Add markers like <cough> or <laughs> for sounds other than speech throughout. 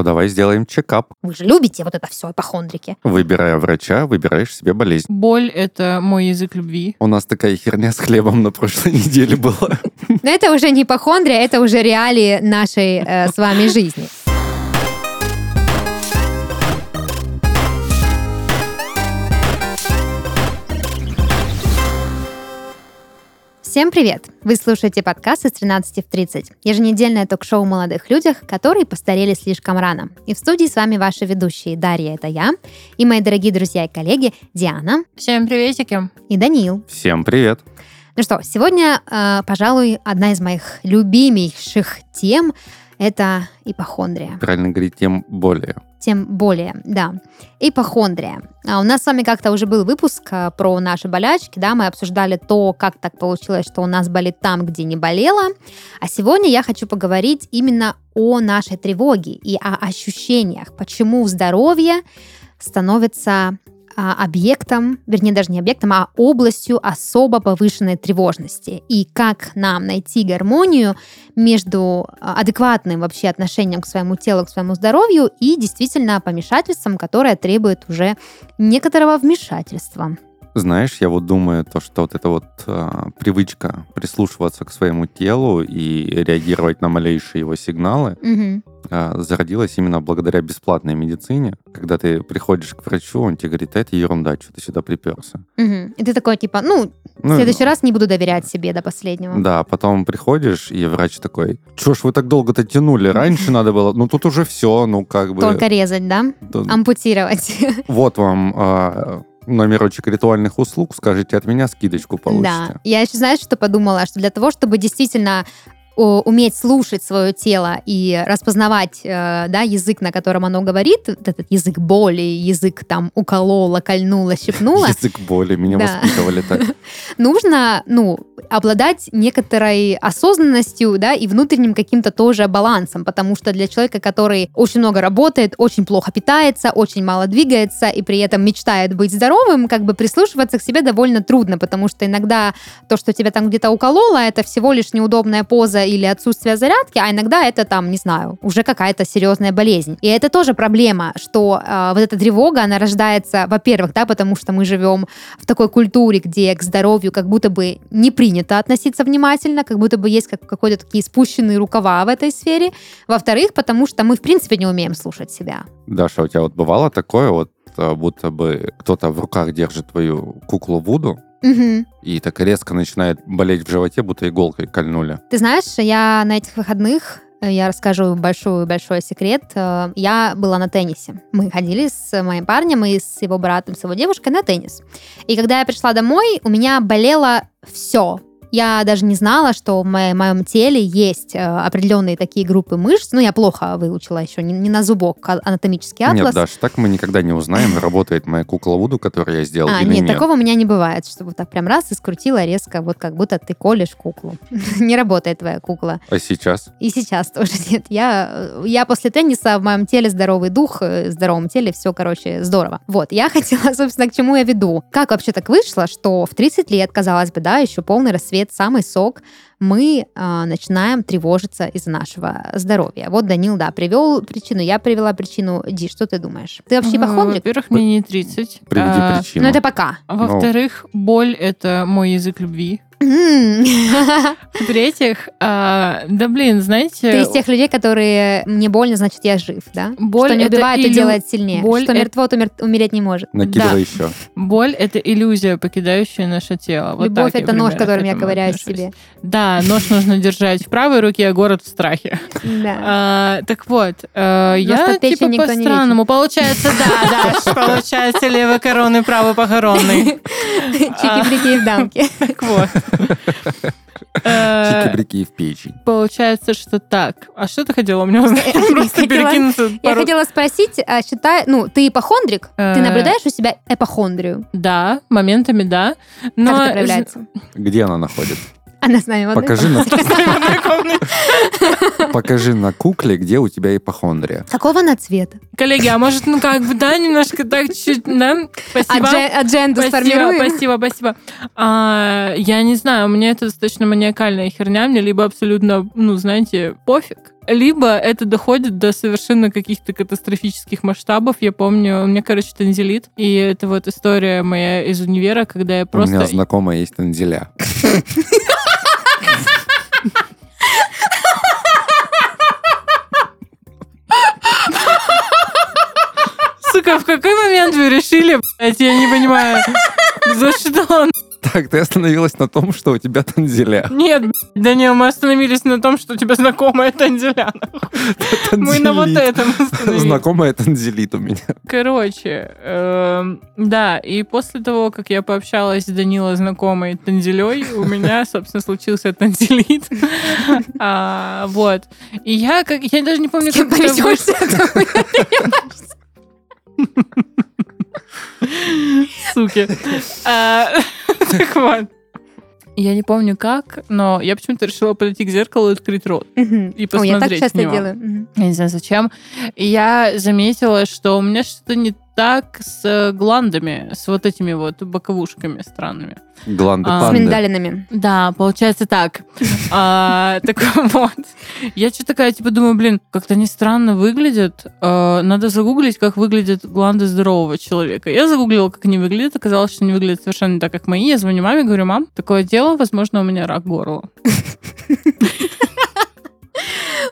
О, давай сделаем чекап. Вы же любите вот это все, ипохондрики. Выбирая врача, выбираешь себе болезнь. Боль — это мой язык любви. У нас такая херня с хлебом на прошлой <laughs> неделе была. Но это уже не ипохондрия, это уже реалии нашей э, с вами жизни. Всем привет! Вы слушаете подкаст из 13 в 30. Еженедельное ток-шоу о молодых людях, которые постарели слишком рано. И в студии с вами ваши ведущие Дарья, это я, и мои дорогие друзья и коллеги Диана Всем приветики. и Даниил. Всем привет. Ну что, сегодня, э, пожалуй, одна из моих любимейших тем – это ипохондрия. Правильно говорить, тем более. Тем более, да. Ипохондрия. А у нас с вами как-то уже был выпуск а, про наши болячки, да, мы обсуждали то, как так получилось, что у нас болит там, где не болело. А сегодня я хочу поговорить именно о нашей тревоге и о ощущениях, почему здоровье становится объектом, вернее, даже не объектом, а областью особо повышенной тревожности. И как нам найти гармонию между а, адекватным вообще отношением к своему телу, к своему здоровью и действительно помешательством, которое требует уже некоторого вмешательства. Знаешь, я вот думаю, то, что вот эта вот а, привычка прислушиваться к своему телу и реагировать на малейшие его сигналы Мгм. а, зародилась именно благодаря бесплатной медицине. Когда ты приходишь к врачу, он тебе говорит, «А это ерунда, что ты сюда приперся. Мгм. И ты такой, типа, ну, в Ну, следующий раз не буду доверять себе до последнего. Да, потом приходишь, и врач такой, чё ж вы так долго-то тянули? Раньше <laughs> надо было, ну тут уже все, ну как бы... Только резать, да? Ампутировать. <laughs> Вот вам а, номерочек ритуальных услуг, скажите, от меня скидочку Да. получите. Я еще, знаешь, что подумала? Что для того, чтобы действительно уметь слушать свое тело и распознавать э, да, язык, на котором оно говорит, вот этот язык боли, язык там уколола, кольнула, щипнула, Язык боли, меня Да. воспитывали так. <laughs> нужно, ну, обладать некоторой осознанностью, да, и внутренним каким-то тоже балансом, потому что для человека, который очень много работает, очень плохо питается, очень мало двигается и при этом мечтает быть здоровым, как бы прислушиваться к себе довольно трудно, потому что иногда то, что тебя там где-то укололо, это всего лишь неудобная поза или отсутствие зарядки, а иногда это там, не знаю, уже какая-то серьезная болезнь. И это тоже проблема, что э, вот эта тревога, она рождается, во-первых, да, потому что мы живем в такой культуре, где к здоровью как будто бы не принято относиться внимательно, как будто бы есть как, какие-то такие спущенные рукава в этой сфере. Во-вторых, потому что мы, в принципе, не умеем слушать себя. Даша, у тебя вот бывало такое, вот а, будто бы кто-то в руках держит твою куклу Вуду, Мгм. и так резко начинает болеть в животе, будто иголкой кольнули. Ты знаешь, я на этих выходных э, я расскажу большой-большой секрет. Э, Я была на теннисе. Мы ходили с моим парнем и с его братом, с его девушкой на теннис. И когда я пришла домой, у меня болело все. Я даже не знала, что в мо- моем теле есть э, определенные такие группы мышц. Ну, я плохо выучила еще, не, не на зубок, а анатомический атлас. Нет, Даш, так мы никогда не узнаем, <laughs> работает моя кукла Вуду, которую я сделал, А, или нет, нет. такого у меня не бывает, чтобы так прям раз и скрутила резко, вот как будто ты колешь куклу. <laughs> Не работает твоя кукла. А сейчас? И сейчас тоже <laughs> нет. Я, я после тенниса в моем теле здоровый дух, э, в здоровом теле все, короче, здорово. Вот, я хотела, собственно, к чему я веду. Как вообще так вышло, что в 30 лет, казалось бы, да, еще полный рассвет, самый сок, мы э, начинаем тревожиться из-за нашего здоровья. Вот Данил, да, привел причину, я привела причину. Ди, что ты думаешь? Ты вообще ипохондрик? Во-первых, мне не 30. Приведи А, причину. Ну, это пока. а Во-вторых, боль — это мой язык любви. <laughs> В-третьих, а, да блин, знаете... Ты из тех людей, которые мне больно, значит, я жив, да? Боль что не это убивает, то иллю- делает сильнее. боль что это- мертво, то мер- умереть не может. Накидывай Да. еще. Боль — это иллюзия, покидающая наше тело. Вот Любовь я это нож, которым я ковыряю отношусь. себе. Да, нож нужно держать в правой руке, а город в страхе. Да. А, так вот, э, я типа никто не по-странному. Получается, да, да, <laughs> получается левый коронный, правый похоронный. Чики-брики в дамке. Так вот. Э, Чики-брики в печень. Получается, что так. А что ты хотела у меня узнать? Я Просто хотела- перекинуться Я хотела спросить, а считай, ну, ты ипохондрик? Ты Э, наблюдаешь у себя эпохондрию? Да, моментами да. Но Как это проявляется? Где она находится? Она с нами в одной Покажи на, покажи на кукле, где у тебя ипохондрия. Какого она цвета? Коллеги, а может, ну как бы, да, немножко так чуть, да? А Спасибо. дже- Адженду Спасибо, сформируем? спасибо, спасибо. А, я не знаю, у меня это достаточно маниакальная херня, мне либо абсолютно, ну, знаете, пофиг, либо это доходит до совершенно каких-то катастрофических масштабов. Я помню, у меня, короче, танзелит, и это вот история моя из универа, когда я У меня просто... знакомая есть танзеля. <laughs> Сука, в какой момент вы решили, блядь, я не понимаю, за что? Так, ты остановилась на том, что у тебя танзеля. Нет, Данил, мы остановились на том, что у тебя знакомая танзеля. Мы на вот этом остановились. Знакомая танзелит у меня. Короче, эм, да, и после того, как я пообщалась с Данила знакомой танзелей, у меня, собственно, случился танзелит. А, Вот. И я как... Я даже не помню, как это повезешься, Суки. А, <laughs> Так вот. Я не помню как, но я почему-то решила подойти к зеркалу и открыть рот. И Ой, я так посмотреть часто него. делаю. Я не знаю зачем. И я заметила, что у меня что-то не так с э, гландами, с вот этими вот боковушками странными. Гланды А, С миндалинами. Да, получается так. А, <laughs> Так вот. Я что такая, типа, думаю, блин, как-то они странно выглядят. А, Надо загуглить, как выглядят гланды здорового человека. Я загуглила, как они выглядят. Оказалось, что они выглядят совершенно так, как мои. Я звоню маме, говорю, мам, такое дело, возможно, у меня рак горла. <laughs>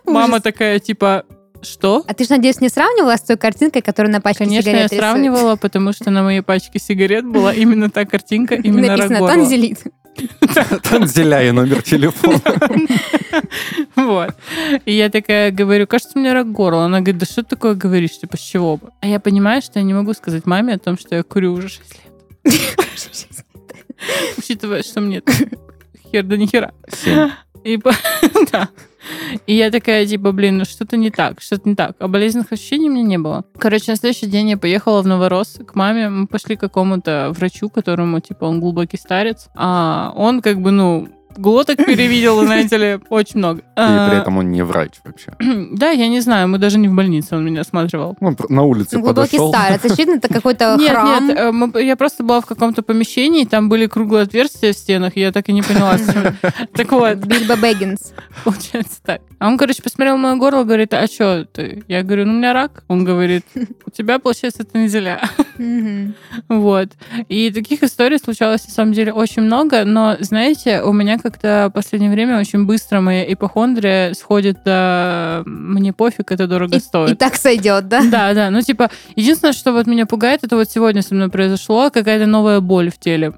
Мама такая, типа, что? А ты же, надеюсь, не сравнивала с той картинкой, которая на пачке Конечно, сигарет я рисует? сравнивала, потому что на моей пачке сигарет была именно та картинка, <laughs> именно Написано горла. танзелит. <laughs> <laughs> Танзеля и номер телефона. Вот. И я такая говорю, кажется, у меня рак горла. Она говорит, да что ты такое говоришь, типа, с чего бы? А я понимаю, что я не могу сказать маме о том, что я курю уже 6 лет. Учитывая, что мне хер да ни хера. И, да. И я такая, типа, блин, ну что-то не так, что-то не так. А болезненных ощущений у меня не было. Короче, на следующий день я поехала в Новорос к маме. Мы пошли к какому-то врачу, которому, типа, он глубокий старец. А он, как бы, ну, глоток перевидел, знаете ли, очень много. И А, при этом он не врач вообще. <clears throat> Да, я не знаю, мы даже не в больнице, он меня осматривал. Он на улице Глубокий подошел. старец. Очевидно, это какой-то <laughs> Нет, храм. нет, э, мы- я просто была в каком-то помещении, там были круглые отверстия в стенах, я так и не поняла. <laughs> Так вот, Бильбо Бэггинс. <laughs> Получается так. А он, короче, посмотрел мое горло, говорит, а что ты? Я говорю, ну, у меня рак. Он говорит, у тебя, получается, танзеля. <laughs> Вот. И таких историй случалось, на самом деле, очень много, но, знаете, у меня как-то в последнее время очень быстро моя ипохондрия сходит до «мне пофиг, это дорого И, стоит». и так сойдет, да? Да, да. Ну, типа, единственное, что вот меня пугает, это вот сегодня со мной произошло, какая-то новая боль в теле.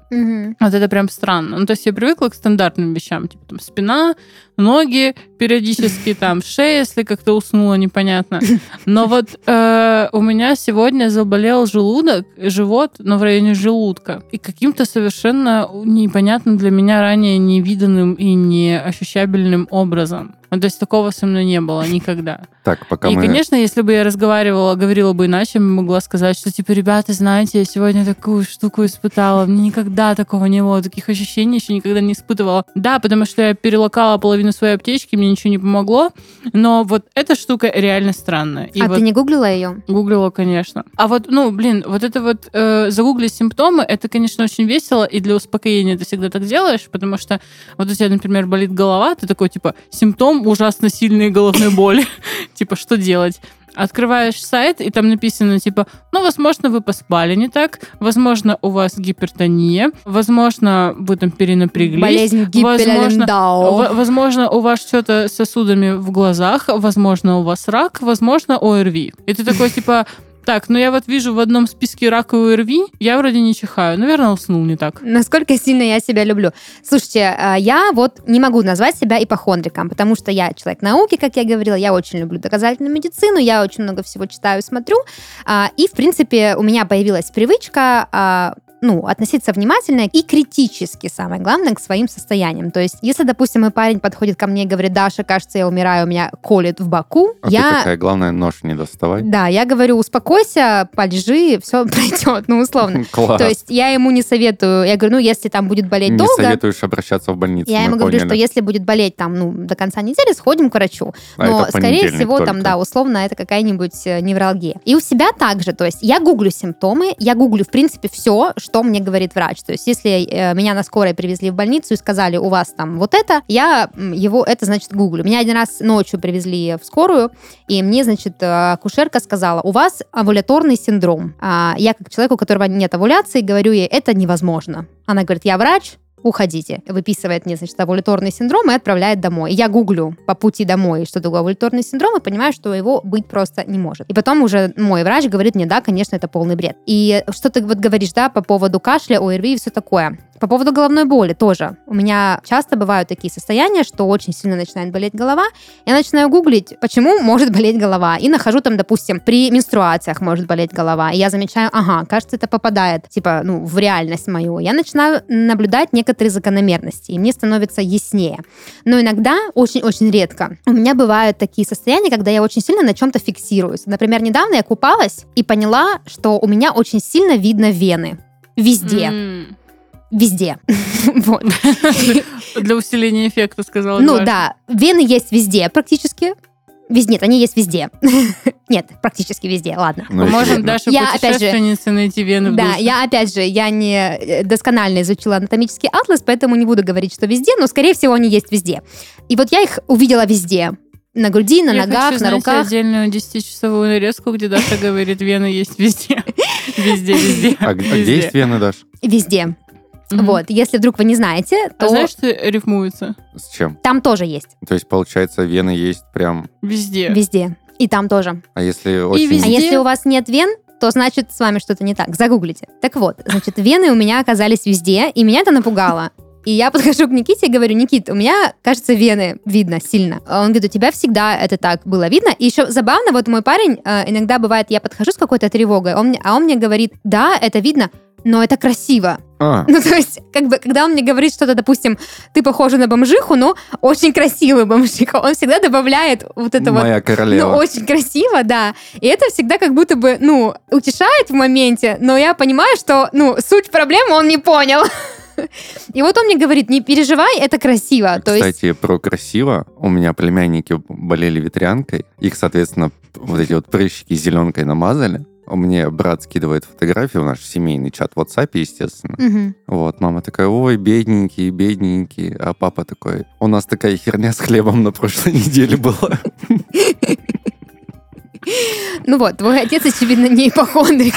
Вот это прям странно. Ну, то есть я привыкла к стандартным вещам, типа там спина, ноги, периодически там шея, если как-то уснула, непонятно. Но вот э, у меня сегодня заболел желудок, живот, но в районе желудка. И каким-то совершенно непонятным для меня ранее невиданным и неощущабельным образом. Ну, то есть такого со мной не было никогда. <laughs> Так, пока и, мы... конечно, если бы я разговаривала, говорила бы иначе, могла сказать, что, типа, ребята, знаете, я сегодня такую штуку испытала. Мне никогда такого не было, таких ощущений еще никогда не испытывала. Да, потому что я перелокала половину своей аптечки, мне ничего не помогло, но вот эта штука реально странная. И а вот ты не гуглила ее? Гуглила, конечно. А вот, ну, блин, вот это вот э, загуглить симптомы, это, конечно, очень весело, и для успокоения ты всегда так делаешь, потому что вот у тебя, например, болит голова, ты такой, типа, симптом ужасно сильной головной боли. <laughs> Типа, что делать? Открываешь сайт, и там написано, типа, ну, возможно, вы поспали не так, возможно, у вас гипертония, возможно, вы там перенапряглись, Болезнь возможно, в- возможно, у вас что-то с сосудами в глазах, возможно, у вас рак, возможно, ОРВИ. И ты такой, типа, так, ну я вот вижу в одном списке рак и ОРВИ, я вроде не чихаю. Наверное, уснул не так. Насколько сильно я себя люблю. Слушайте, а, я вот не могу назвать себя ипохондриком, потому что я человек науки, как я говорила, я очень люблю доказательную медицину, я очень много всего читаю смотрю. А, И, в принципе, у меня появилась привычка а, ну, относиться внимательно и критически, самое главное, к своим состояниям. То есть, если, допустим, мой парень подходит ко мне и говорит, Даша, кажется, я умираю, у меня колет в боку, А я... ты такая, главное, нож не доставай. Да, я говорю, успокойся, полежи, все <laughs> пройдет, ну, условно. <laughs> Класс. То есть я ему не советую, я говорю, ну, если там будет болеть не долго, советуешь обращаться в больницу. я ему говорю, что если будет болеть там, ну, до конца недели, сходим к врачу. А Но, скорее всего, там, только. да, условно, это какая-нибудь э, невралгия. И у себя также, то есть я гуглю симптомы, я гуглю, в принципе, все, что мне говорит врач. То есть если э, меня на скорой привезли в больницу и сказали, у вас там вот это, я его, это, значит, гуглю. Меня один раз ночью привезли в скорую, и мне, значит, э, акушерка сказала, у вас овуляторный синдром. А я, как человек, у которого нет овуляции, говорю ей, это невозможно. Она говорит, я врач, уходите. Выписывает мне, значит, овуляторный синдром и отправляет домой. Я гуглю по пути домой, что такое овуляторный синдром, и понимаю, что его быть просто не может. И потом уже мой врач говорит мне, да, конечно, это полный бред. И что ты вот говоришь, да, по поводу кашля, ОРВИ и все такое. По поводу головной боли тоже. У меня часто бывают такие состояния, что очень сильно начинает болеть голова. Я начинаю гуглить, почему может <laughs> болеть голова. И нахожу там, допустим, при менструациях может болеть голова. И я замечаю, ага, кажется, это попадает, типа, ну, в реальность мою. Я начинаю наблюдать некоторые закономерности, и мне становится яснее. Но иногда, очень-очень редко, у меня бывают такие состояния, когда я очень сильно на чем-то фиксируюсь. Например, недавно я купалась и поняла, что у меня очень сильно видно вены. Везде. М. Везде. <laughs> Вот. Для усиления эффекта, сказала Ну Даша. да, вены есть везде практически. Везде, нет, они есть везде. <laughs> Нет, практически везде, ладно. Ну, очевидно. Даше Я, опять же, найти вены в Да, душе. я опять же, я не э, досконально изучила анатомический атлас, поэтому не буду говорить, что везде, но, скорее всего, они есть везде. И вот я их увидела везде. На груди, на Я ногах, хочу, на знаете, руках. отдельную 10-часовую нарезку, где Даша говорит, вены есть везде. <laughs> Везде, везде. А а где есть вены, Даш? Везде. Мгм. Вот, если вдруг вы не знаете, то А знаешь, что рифмуется? С чем? там тоже есть. То есть, получается, вены есть прям... Везде. Везде. И там тоже. А если очень... везде. А если у вас нет вен, то значит с вами что-то не так. Загуглите. Так вот, значит, вены у меня оказались везде, и меня это напугало. И я подхожу к Никите и говорю, Никит, у меня, кажется, вены видно сильно. А Он говорит, у тебя всегда это так было видно. И еще забавно, вот мой парень, э, иногда бывает, я подхожу с какой-то тревогой, он мне, а он мне говорит, да, это видно, но это красиво. А, <laughs> Ну, то есть, как бы, когда он мне говорит что-то, допустим, ты похожа на бомжиху, но очень красивый бомжиха, он всегда добавляет вот это вот моя ну, королева. очень красиво, да. И это всегда как будто бы, ну, утешает в моменте, но я понимаю, что, ну, суть проблемы он не понял. <laughs> И вот он мне говорит, не переживай, это красиво. То есть, Кстати, про красиво. У меня племянники болели ветрянкой. Их, соответственно, вот эти вот прыщики зеленкой намазали. Мне брат скидывает фотографию в наш семейный чат в WhatsApp, естественно. мгм. Вот, мама такая, ой, бедненький, бедненький. А папа такой, у нас такая херня с хлебом на прошлой <laughs> неделе была. <laughs> ну вот, твой отец, очевидно, не ипохондрик.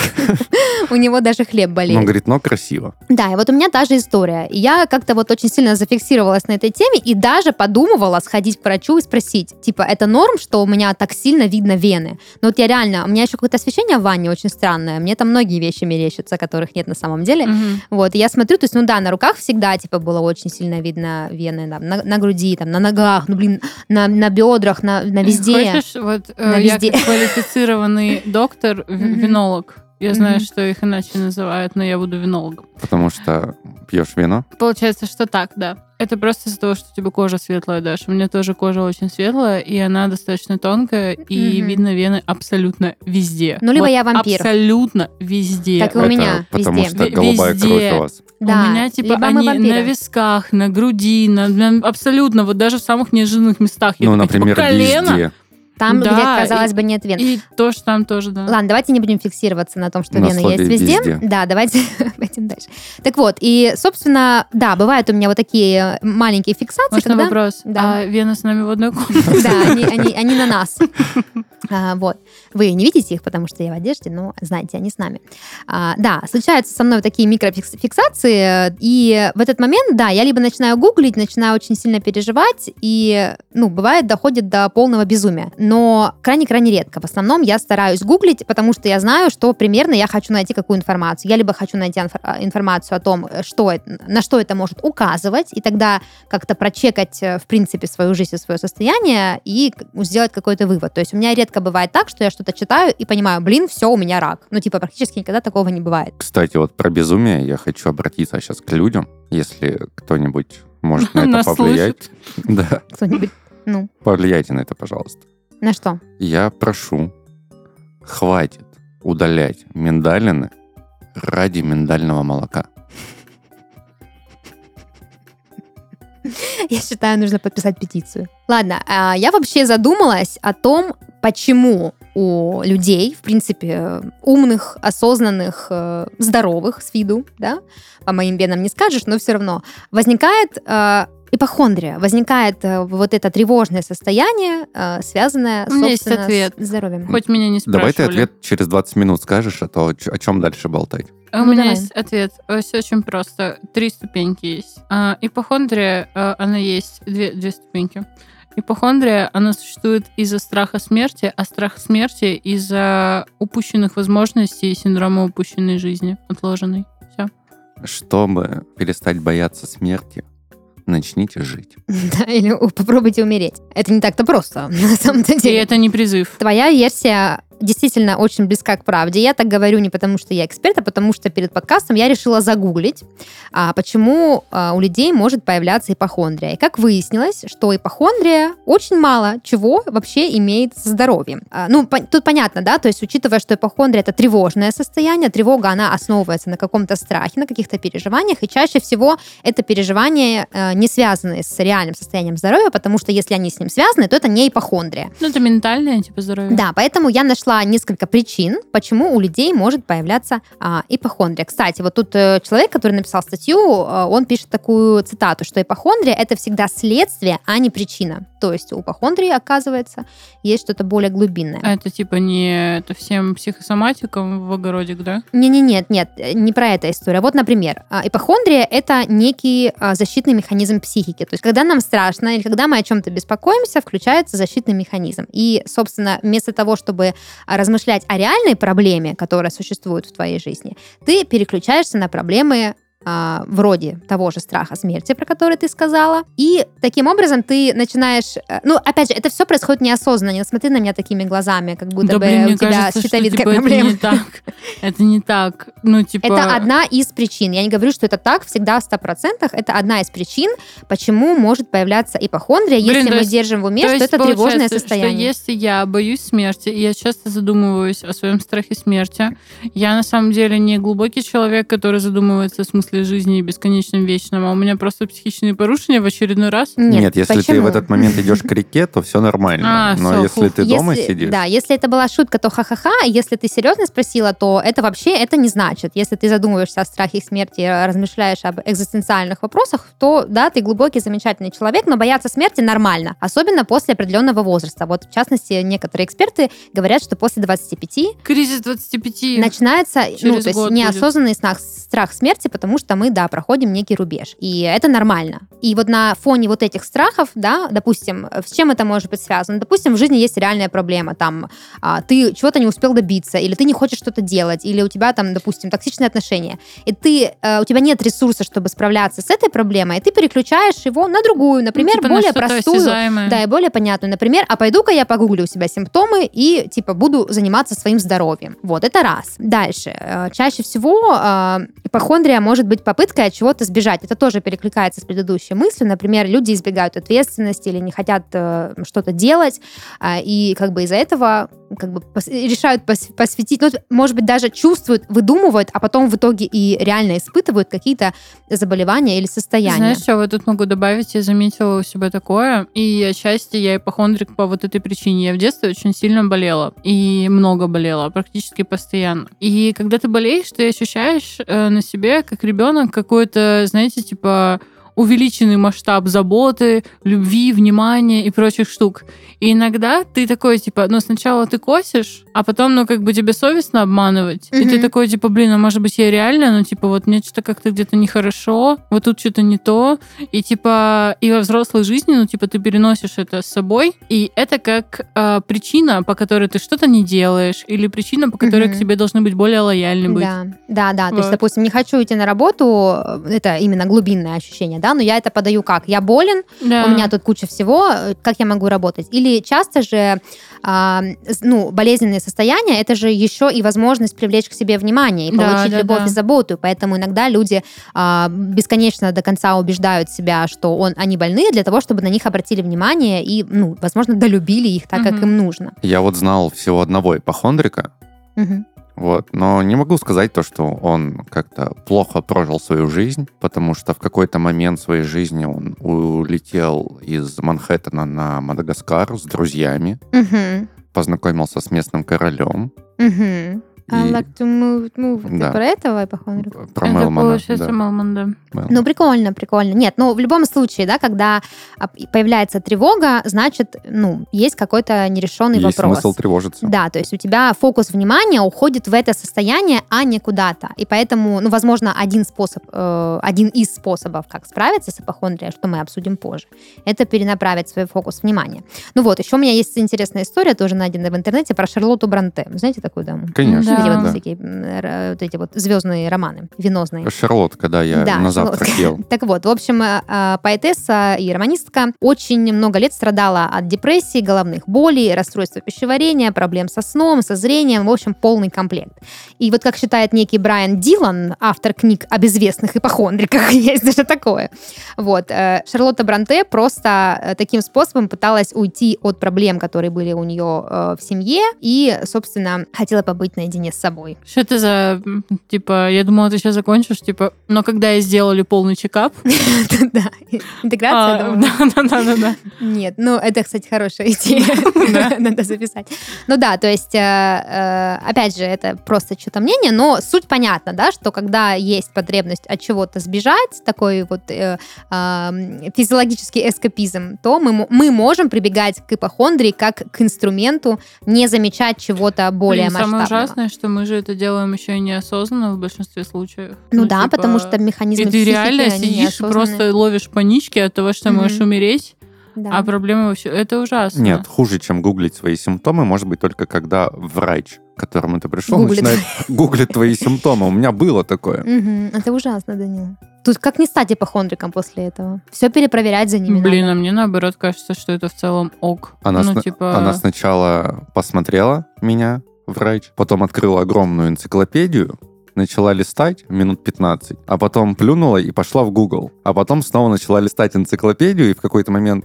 У него даже хлеб Он болеет. говорит, но красиво. Да, и вот у меня та же история. И я как-то вот очень сильно зафиксировалась на этой теме и даже подумывала сходить к врачу и спросить, типа, это норм, что у меня так сильно видно вены? Но вот я реально, у меня еще какое-то освещение в ванне очень странное, мне там многие вещи мерещатся, которых нет на самом деле. Вот, и я смотрю, то есть, ну да, на руках всегда, типа, было очень сильно видно вены, там, на, на груди, там, на ногах, ну, блин, на, на бедрах, на, на везде. Хочешь, вот э, На я везде. как квалифицированный доктор, винолог. Я знаю, что их иначе называют, но я буду винологом. Потому что пьешь вино. Получается, что так, да. Это просто из-за того, что у тебя кожа светлая, Даша. У меня тоже кожа очень светлая, и она достаточно тонкая, и видно вены абсолютно везде. Ну, либо я вампир. Абсолютно везде. Так и у Это меня потому везде. что голубая везде. кровь у вас. Да, у меня типа либо мы они вампиры. на висках, на груди, на, на- абсолютно, вот даже в самых неожиданных местах. Я Ну, такая, типа, например, колено. везде. Там, Да, где, казалось и- бы, нет вен. И то, что там тоже, да. Ладно, давайте не будем фиксироваться на том, что На вены есть везде. «везде». Да, давайте <laughs> пойдем дальше. Так вот, и, собственно, да, бывают у меня вот такие маленькие фиксации, Можно когда... вопрос? Да. А вены с нами в одной комнате? <laughs> Да, они, они, они на нас. А, вот. Вы не видите их, потому что я в одежде, но знаете, они с нами. А, да, случаются со мной такие микрофиксации, и в этот момент, да, я либо начинаю гуглить, начинаю очень сильно переживать, и, ну, бывает, доходит до полного безумия. Но крайне-крайне редко. В основном я стараюсь гуглить, потому что я знаю, что примерно я хочу найти какую информацию. Я либо хочу найти а, информацию о том, что это, на что это может указывать, и тогда как-то прочекать, э, в принципе, свою жизнь и свое состояние и сделать какой-то вывод. То есть у меня редко бывает так, что я что-то читаю и понимаю, блин, все, у меня рак. Ну, типа, практически никогда такого не бывает. Кстати, вот про безумие я хочу обратиться сейчас к людям, если кто-нибудь может на <laughs> это повлиять. <laughs> Да, Кто-нибудь, ну, повлияйте на это, пожалуйста. На что? Я прошу, хватит удалять миндалины ради миндального молока. <laughs> Я считаю, нужно подписать петицию. Ладно, а, я вообще задумалась о том, почему у людей, в принципе, умных, осознанных, э, здоровых с виду, да, по моим венам не скажешь, но все равно, возникает э, ипохондрия, возникает э, вот это тревожное состояние, э, связанное, У меня есть ответ. с здоровьем. Хоть меня не спрашивали. Давай ты ответ через 20 минут скажешь, а то о чем дальше болтать. А У Ну, меня давай. есть ответ. Все очень просто. Три ступеньки есть. А, ипохондрия, она есть две, две ступеньки. Ипохондрия, она существует из-за страха смерти, а страх смерти из-за упущенных возможностей и синдрома упущенной жизни, отложенной. Все. Чтобы перестать бояться смерти, начните жить. <laughs> Да, или у- попробуйте умереть. Это не так-то просто, <laughs> на самом-то И деле. это не призыв. Твоя версия действительно очень близка к правде. Я так говорю не потому, что я эксперт, а потому что перед подкастом я решила загуглить, а, почему а, у людей может появляться ипохондрия. И как выяснилось, что ипохондрия очень мало чего вообще имеет со здоровьем. А, ну, тут понятно, да, то есть учитывая, что ипохондрия это тревожное состояние, тревога, она основывается на каком-то страхе, на каких-то переживаниях, и чаще всего это переживания э, не связаны с реальным состоянием здоровья, потому что если они с ним связаны, то это не ипохондрия. Ну, это ментальное, типа, здоровье. Да, поэтому я нашла несколько причин, почему у людей может появляться а, ипохондрия. Кстати, вот тут э, человек, который написал статью, э, он пишет такую цитату, что ипохондрия это всегда следствие, а не причина. То есть у ипохондрии, оказывается, есть что-то более глубинное. А это типа не это всем психосоматикам в огородик, да? Не, не, нет, нет, не про это история. Вот, например, а, ипохондрия это некий а, защитный механизм психики. То есть, когда нам страшно или когда мы о чем-то беспокоимся, включается защитный механизм. И, собственно, вместо того, чтобы размышлять о реальной проблеме, которая существует в твоей жизни, ты переключаешься на проблемы а, вроде того же страха смерти, про который ты сказала. И таким образом ты начинаешь... э, Ну, опять же, это все происходит неосознанно. Не смотри на меня такими глазами, как будто да, бы блин, у тебя кажется, что, щитовидная типа, это проблема. не так. Это не так. Ну, типа... Это одна из причин. Я не говорю, что это так всегда в 100%. Это одна из причин, почему может появляться ипохондрия, Блин, если мы есть- держим в уме, То что есть это тревожное состояние. Что если я боюсь смерти, и я часто задумываюсь о своем страхе смерти, я на самом деле не глубокий человек, который задумывается о смысле жизни и бесконечном вечном, а у меня просто психичные порушения в очередной раз. Нет, если ты почему? в этот момент идешь к реке, то все нормально. А, Но всё, если фух. ты дома Если- сидишь, Да, если это была шутка, то ха-ха-ха. а Если ты серьезно спросила, то это вообще это не значит. Если ты задумываешься о страхе смерти, размышляешь об экзистенциальных вопросах, то да, ты глубокий, замечательный человек, но бояться смерти нормально, особенно после определенного возраста. Вот в частности, некоторые эксперты говорят, что после 25 Кризис 25. начинается ну, то есть неосознанный страх, страх смерти, потому что мы, да, проходим некий рубеж. И это нормально. И вот на фоне вот этих страхов, да, допустим, с чем это может быть связано? Допустим, в жизни есть реальная проблема, там, а, ты чего-то не успел добиться, или ты не хочешь что-то делать, или у тебя там, допустим, токсичные отношения, и ты, э, у тебя нет ресурса, чтобы справляться с этой проблемой, и ты переключаешь его на другую, например, Ну, типа на более что-то простую, осязаемое. да, и более понятную. Например, а пойду-ка я погуглю у себя симптомы и, типа, буду заниматься своим здоровьем. Вот, это раз. Дальше. Э, Чаще всего э, ипохондрия может быть попыткой от чего-то сбежать. Это тоже перекликается с предыдущей мыслью. Например, люди избегают ответственности или не хотят э, что-то делать, а, и как бы из-за этого как бы пос- решают пос- посвятить, ну, может быть, даже чувствуют, выдумывают, а потом в итоге и реально испытывают какие-то заболевания или состояния. Знаешь, что вот тут могу добавить? Я заметила у себя такое, и отчасти я ипохондрик по вот этой причине. Я в детстве очень сильно болела, и много болела, практически постоянно. И когда ты болеешь, ты ощущаешь э, на себе, как ребенок, какое-то, знаете, типа увеличенный масштаб заботы, любви, внимания и прочих штук. И иногда ты такой, типа, ну, сначала ты косишь, а потом, ну, как бы тебе совестно обманывать. И ты такой, типа, блин, а может быть я реально, ну, типа, вот мне что-то как-то где-то нехорошо, вот тут что-то не то. И, типа, и во взрослой жизни, ну, типа, ты переносишь это с собой. И это как э, причина, по которой ты что-то не делаешь, или причина, по которой Мгм. к тебе должны быть более лояльны быть. Да, да, да. То есть, Вот. допустим, не хочу идти на работу, э, это именно глубинное ощущение, да, но я это подаю как? Я болен, Да. у меня тут куча всего, э, как я могу работать? Или часто же, а, с- ну, болезненные состояния, это же еще и возможность привлечь к себе внимание и Да, получить да, любовь да. и заботу. Поэтому иногда люди а, бесконечно до конца убеждают себя, что он, они больны, для того, чтобы на них обратили внимание и, ну, возможно, долюбили их так, как Мгм. им нужно. Я вот знал всего одного ипохондрика, Мгм. Вот. Но не могу сказать то, что он как-то плохо прожил свою жизнь, потому что в какой-то момент своей жизни он улетел из Манхэттена на Мадагаскар с друзьями, Мгм. познакомился с местным королем. Мгм. I И- like to move, move. Ты Да. про этого ипохондрика? Про это Мелмана. получается да. Мелман, да. Мелман. Ну, прикольно, прикольно. Нет, ну, в любом случае, да, когда а, появляется тревога, значит, ну, есть какой-то нерешенный Есть вопрос. смысл тревожиться. Да, то есть у тебя фокус внимания уходит в это состояние, а не куда-то. И поэтому, ну, возможно, один способ, э, один из способов, как справиться с ипохондрией, что мы обсудим позже, это перенаправить свой фокус внимания. Ну вот, еще у меня есть интересная история, тоже найденная в интернете, про Шарлотту Бранте. Знаете такую даму? Конечно, Да. Видели вот да. всякие вот эти вот звездные романы, венозные. Шарлот, когда я Да, на Шарлотка. завтрак ел. Так вот, в общем, э, э, поэтесса и романистка очень много лет страдала от депрессии, головных болей, расстройства пищеварения, проблем со сном, со зрением, в общем, полный комплект. И вот как считает некий Брайан Дилан, автор книг об известных ипохондриках, <laughs> есть даже такое, вот, э, Шарлотта Бранте просто э, таким способом пыталась уйти от проблем, которые были у нее в семье, и, собственно, хотела побыть наедине с собой. Что это за, типа, я думала, ты сейчас закончишь, типа, но когда я сделали полный чекап... <laughs> Да, интеграция, а, думаю. Да, да, да, да. Нет, ну это, кстати, хорошая идея. <laughs> <laughs> Надо записать. Ну да, то есть, э, э, опять же, это просто что-то мнение, но суть понятна, да, что когда есть потребность от чего-то сбежать, такой вот э, физиологический эскапизм, то мы, мо- мы можем прибегать к ипохондрии как к инструменту не замечать чего-то более Блин, Самое масштабного. ужасное, что мы же это делаем еще и неосознанно в большинстве случаев. Ну, да, типа, потому что механизмы И ты реально сидишь, неосознанные. просто ловишь панички от того, что Мгм. можешь умереть, Да. а проблема вообще... Это ужасно. Нет, хуже, чем гуглить свои симптомы, может быть только когда врач, к которому ты пришел, Гуглит. начинает гуглить твои симптомы. У меня было такое. Мгм, Это ужасно, Данил. Тут как не стать ипохондриком после этого? Все перепроверять за ними Блин, надо. а мне наоборот кажется, что это в целом ок. Она, ну, сна- типа... она сначала посмотрела меня, врач, потом открыла огромную энциклопедию, начала листать минут 15, а потом плюнула и пошла в Google. А потом снова начала листать энциклопедию, и в какой-то момент...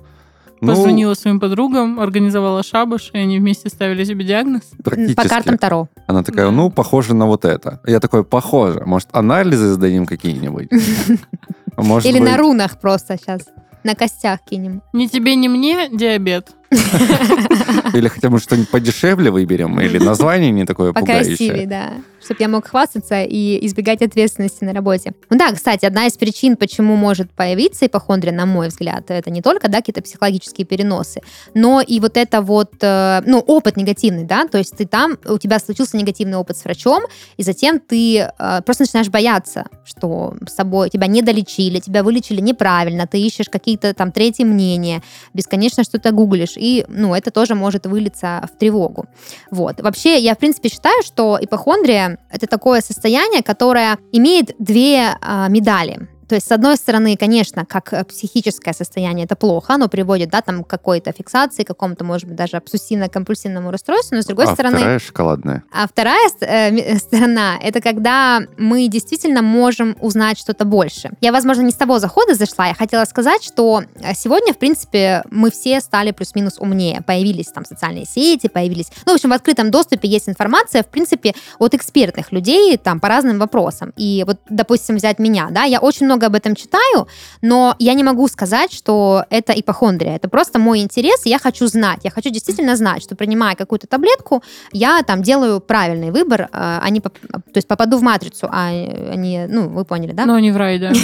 Ну, Позвонила своим подругам, организовала шабаш, и они вместе ставили себе диагноз. практически. По картам Таро. Она такая, Да. ну, похоже на вот это. Я такой, похоже. Может, анализы сдадим какие-нибудь? <laughs> Или на рунах просто сейчас. На костях кинем. Ни тебе, ни мне диабет. <laughs> Или хотя бы что-нибудь подешевле выберем, или название не такое Покрасивее, пугающее. да. Чтобы я мог хвастаться и избегать ответственности на работе. Ну да, кстати, одна из причин, почему может появиться ипохондрия, на мой взгляд, это не только, да, какие-то психологические переносы, но и вот это вот, э, ну, опыт негативный, да, то есть ты там, у тебя случился негативный опыт с врачом, и затем ты э, просто начинаешь бояться, что с собой тебя не долечили, тебя вылечили неправильно, ты ищешь какие-то там третьи мнения, бесконечно что-то гуглишь, и, ну, это тоже может вылиться в тревогу. Вот. Вообще, я, в принципе, считаю, что ипохондрия — это такое состояние, которое имеет две а, медали. То есть, с одной стороны, конечно, как э, психическое состояние это плохо, оно приводит, да, там, к какой-то фиксации, к какому-то, может быть, даже обсессивно-компульсивному расстройству, но, с другой а стороны... вторая шоколадная. А вторая э, ми- сторона — это когда мы действительно можем узнать что-то больше. Я, возможно, не с того захода зашла. Я хотела сказать, что э, сегодня, в принципе, мы все стали плюс-минус умнее. Появились там социальные сети, появились... Ну, в общем, в открытом доступе есть информация, в принципе, от экспертных людей там по разным вопросам. И вот, допустим, взять меня, да, я очень много много об этом читаю, но я не могу сказать, что это ипохондрия. Это просто мой интерес, и я хочу знать. Я хочу действительно знать, что принимая какую-то таблетку, я там делаю правильный выбор, э, а не поп- то есть попаду в матрицу, а не, ну, вы поняли, да? Но не в рай, да. <laughs>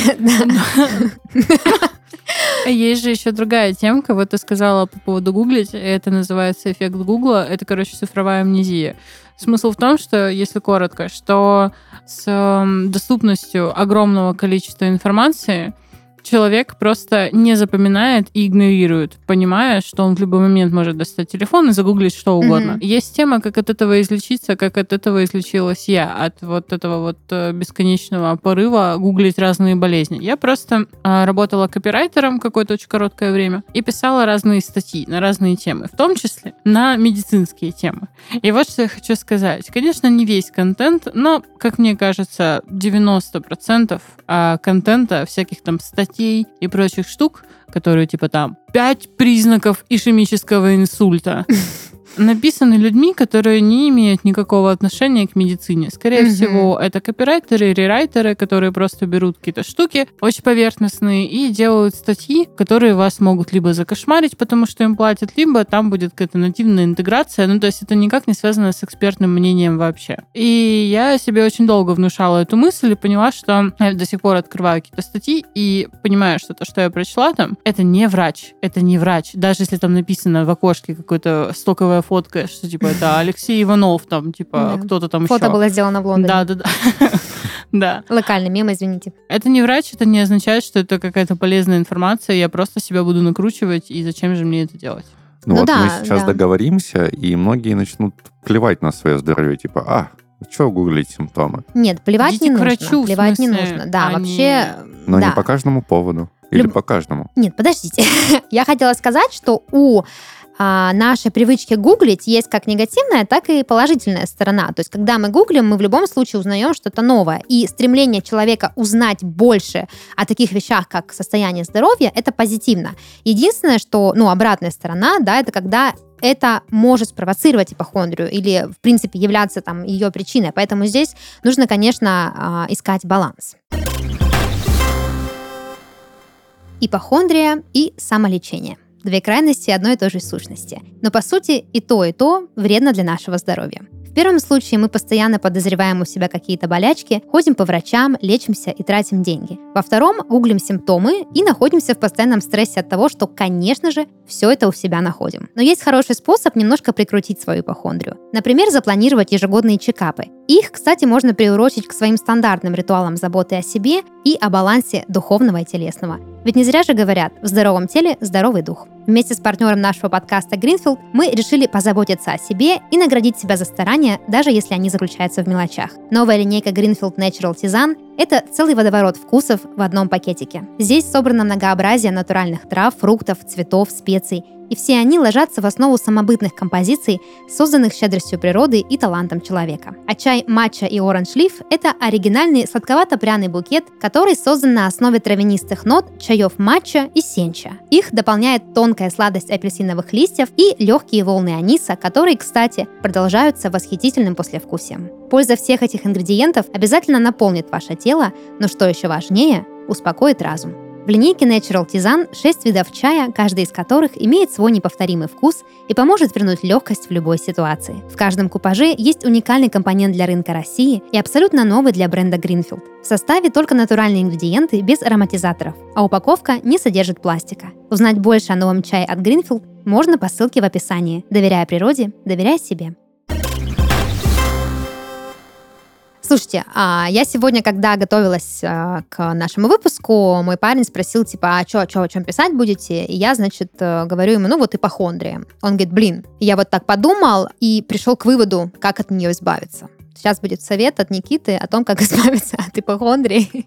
Есть же еще другая темка. Вот ты сказала по поводу гуглить. Это называется эффект Гугла. Это, короче, цифровая амнезия. Смысл в том, что, если коротко, что с эм, доступностью огромного количества информации человек просто не запоминает и игнорирует, понимая, что он в любой момент может достать телефон и загуглить что угодно. Мгм. Есть тема, как от этого излечиться, как от этого излечилась я, от вот этого вот э, бесконечного порыва гуглить разные болезни. Я просто э, работала копирайтером какое-то очень короткое время и писала разные статьи на разные темы, в том числе на медицинские темы. И вот что я хочу сказать. Конечно, не весь контент, но, как мне кажется, 90% а, контента, всяких там статей и прочих штук, которые типа там «Пять признаков ишемического инсульта», написаны людьми, которые не имеют никакого отношения к медицине. Скорее Мгм. всего, это копирайтеры, рерайтеры, которые просто берут какие-то штуки очень поверхностные и делают статьи, которые вас могут либо закошмарить, потому что им платят, либо там будет какая-то нативная интеграция. Ну, то есть это никак не связано с экспертным мнением вообще. И я себе очень долго внушала эту мысль и поняла, что я до сих пор открываю какие-то статьи и понимаю, что то, что я прочла там, это не врач, это не врач. Даже если там написано в окошке какое-то стоковая фотка, что типа это Алексей Иванов, там типа Да. кто-то там Фото еще. было сделано в Лондоне. Да, да, да. Да. Локальный мем, извините. Это не врач, это не означает, что это какая-то полезная информация. Я просто себя буду накручивать, и зачем же мне это делать? Ну, Ну вот да, мы сейчас да. договоримся, и многие начнут плевать на свое здоровье. Типа, а, что гуглить симптомы? Нет, плевать Идите не к нужно. врачу, в плевать не смысле, нужно. Да, а вообще... Но да. не по каждому поводу. Или Люб- по каждому. Нет, подождите. <laughs> Я хотела сказать, что у а, нашей привычки гуглить есть как негативная, так и положительная сторона. То есть, когда мы гуглим, мы в любом случае узнаем что-то новое. И стремление человека узнать больше о таких вещах, как состояние здоровья, это позитивно. Единственное, что, ну, обратная сторона, да, это когда это может спровоцировать ипохондрию или, в принципе, являться там ее причиной. Поэтому здесь нужно, конечно, а, искать баланс. Ипохондрия и самолечение. Две крайности одной и той же сущности. Но по сути и то, и то вредно для нашего здоровья. В первом случае мы постоянно подозреваем у себя какие-то болячки, ходим по врачам, лечимся и тратим деньги. Во втором гуглим симптомы и находимся в постоянном стрессе от того, что, конечно же, все это у себя находим. Но есть хороший способ немножко прикрутить свою ипохондрию. Например, запланировать ежегодные чекапы. Их, кстати, можно приурочить к своим стандартным ритуалам заботы о себе и о балансе духовного и телесного. Ведь не зря же говорят, в здоровом теле здоровый дух. Вместе с партнером нашего подкаста Greenfield мы решили позаботиться о себе и наградить себя за старания, даже если они заключаются в мелочах. Новая линейка Greenfield Natural Tisane – это целый водоворот вкусов в одном пакетике. Здесь собрано многообразие натуральных трав, фруктов, цветов, специй, и все они ложатся в основу самобытных композиций, созданных щедростью природы и талантом человека. А чай матча и оранж лиф – это оригинальный сладковато-пряный букет, который создан на основе травянистых нот чаев матча и сенча. Их дополняет тонкая сладость апельсиновых листьев и легкие волны аниса, которые, кстати, продолжаются восхитительным послевкусием. Польза всех этих ингредиентов обязательно наполнит ваше тело, но что еще важнее – успокоит разум. В линейке Natural Tisane 6 видов чая, каждый из которых имеет свой неповторимый вкус и поможет вернуть легкость в любой ситуации. В каждом купаже есть уникальный компонент для рынка России и абсолютно новый для бренда Greenfield. В составе только натуральные ингредиенты без ароматизаторов, а упаковка не содержит пластика. Узнать больше о новом чае от Greenfield можно по ссылке в описании. Доверяя природе, доверяй себе. Слушайте, а я сегодня, когда готовилась а, к нашему выпуску, мой парень спросил, типа, а что, что, о чем писать будете? И я, значит, э, говорю ему, ну вот ипохондрия. Он говорит, блин, я вот так подумал и пришел к выводу, как от нее избавиться. Сейчас будет совет от Никиты о том, как <laughs> избавиться от ипохондрии.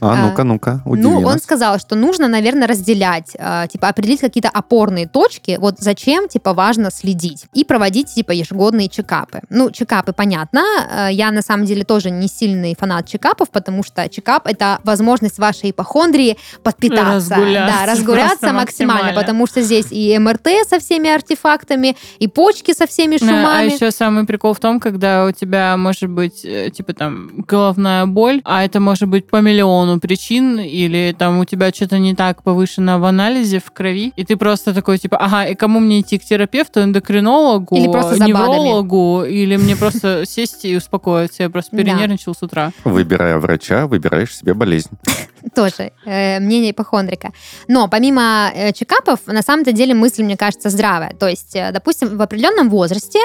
А, А, ну-ка, ну-ка, удиви Ну, он сказал, что нужно, наверное, разделять, э, типа, определить какие-то опорные точки, вот зачем, типа, важно следить и проводить, типа, ежегодные чекапы. Ну, чекапы, понятно, э, я, на самом деле, тоже не сильный фанат чекапов, потому что чекап — это возможность вашей ипохондрии подпитаться. Разгуляться Да, разгуляться максимально, максимально. потому что здесь и МРТ со всеми артефактами, и почки со всеми Да, А шумами. еще самый прикол в том, когда у тебя может быть, э, типа там, головная боль, а это может быть по миллиону причин, или там у тебя что-то не так повышено в анализе, в крови, и ты просто такой, типа, ага, и кому мне идти, к терапевту, эндокринологу, Или просто неврологу, или мне просто <laughs> сесть и успокоиться, я просто перенервничал с утра. Выбирая врача, выбираешь себе болезнь. <laughs> Тоже э, мнение ипохондрика. Но помимо э, чекапов, на самом-то деле мысль, мне кажется, здравая. То есть, э, допустим, в определенном возрасте,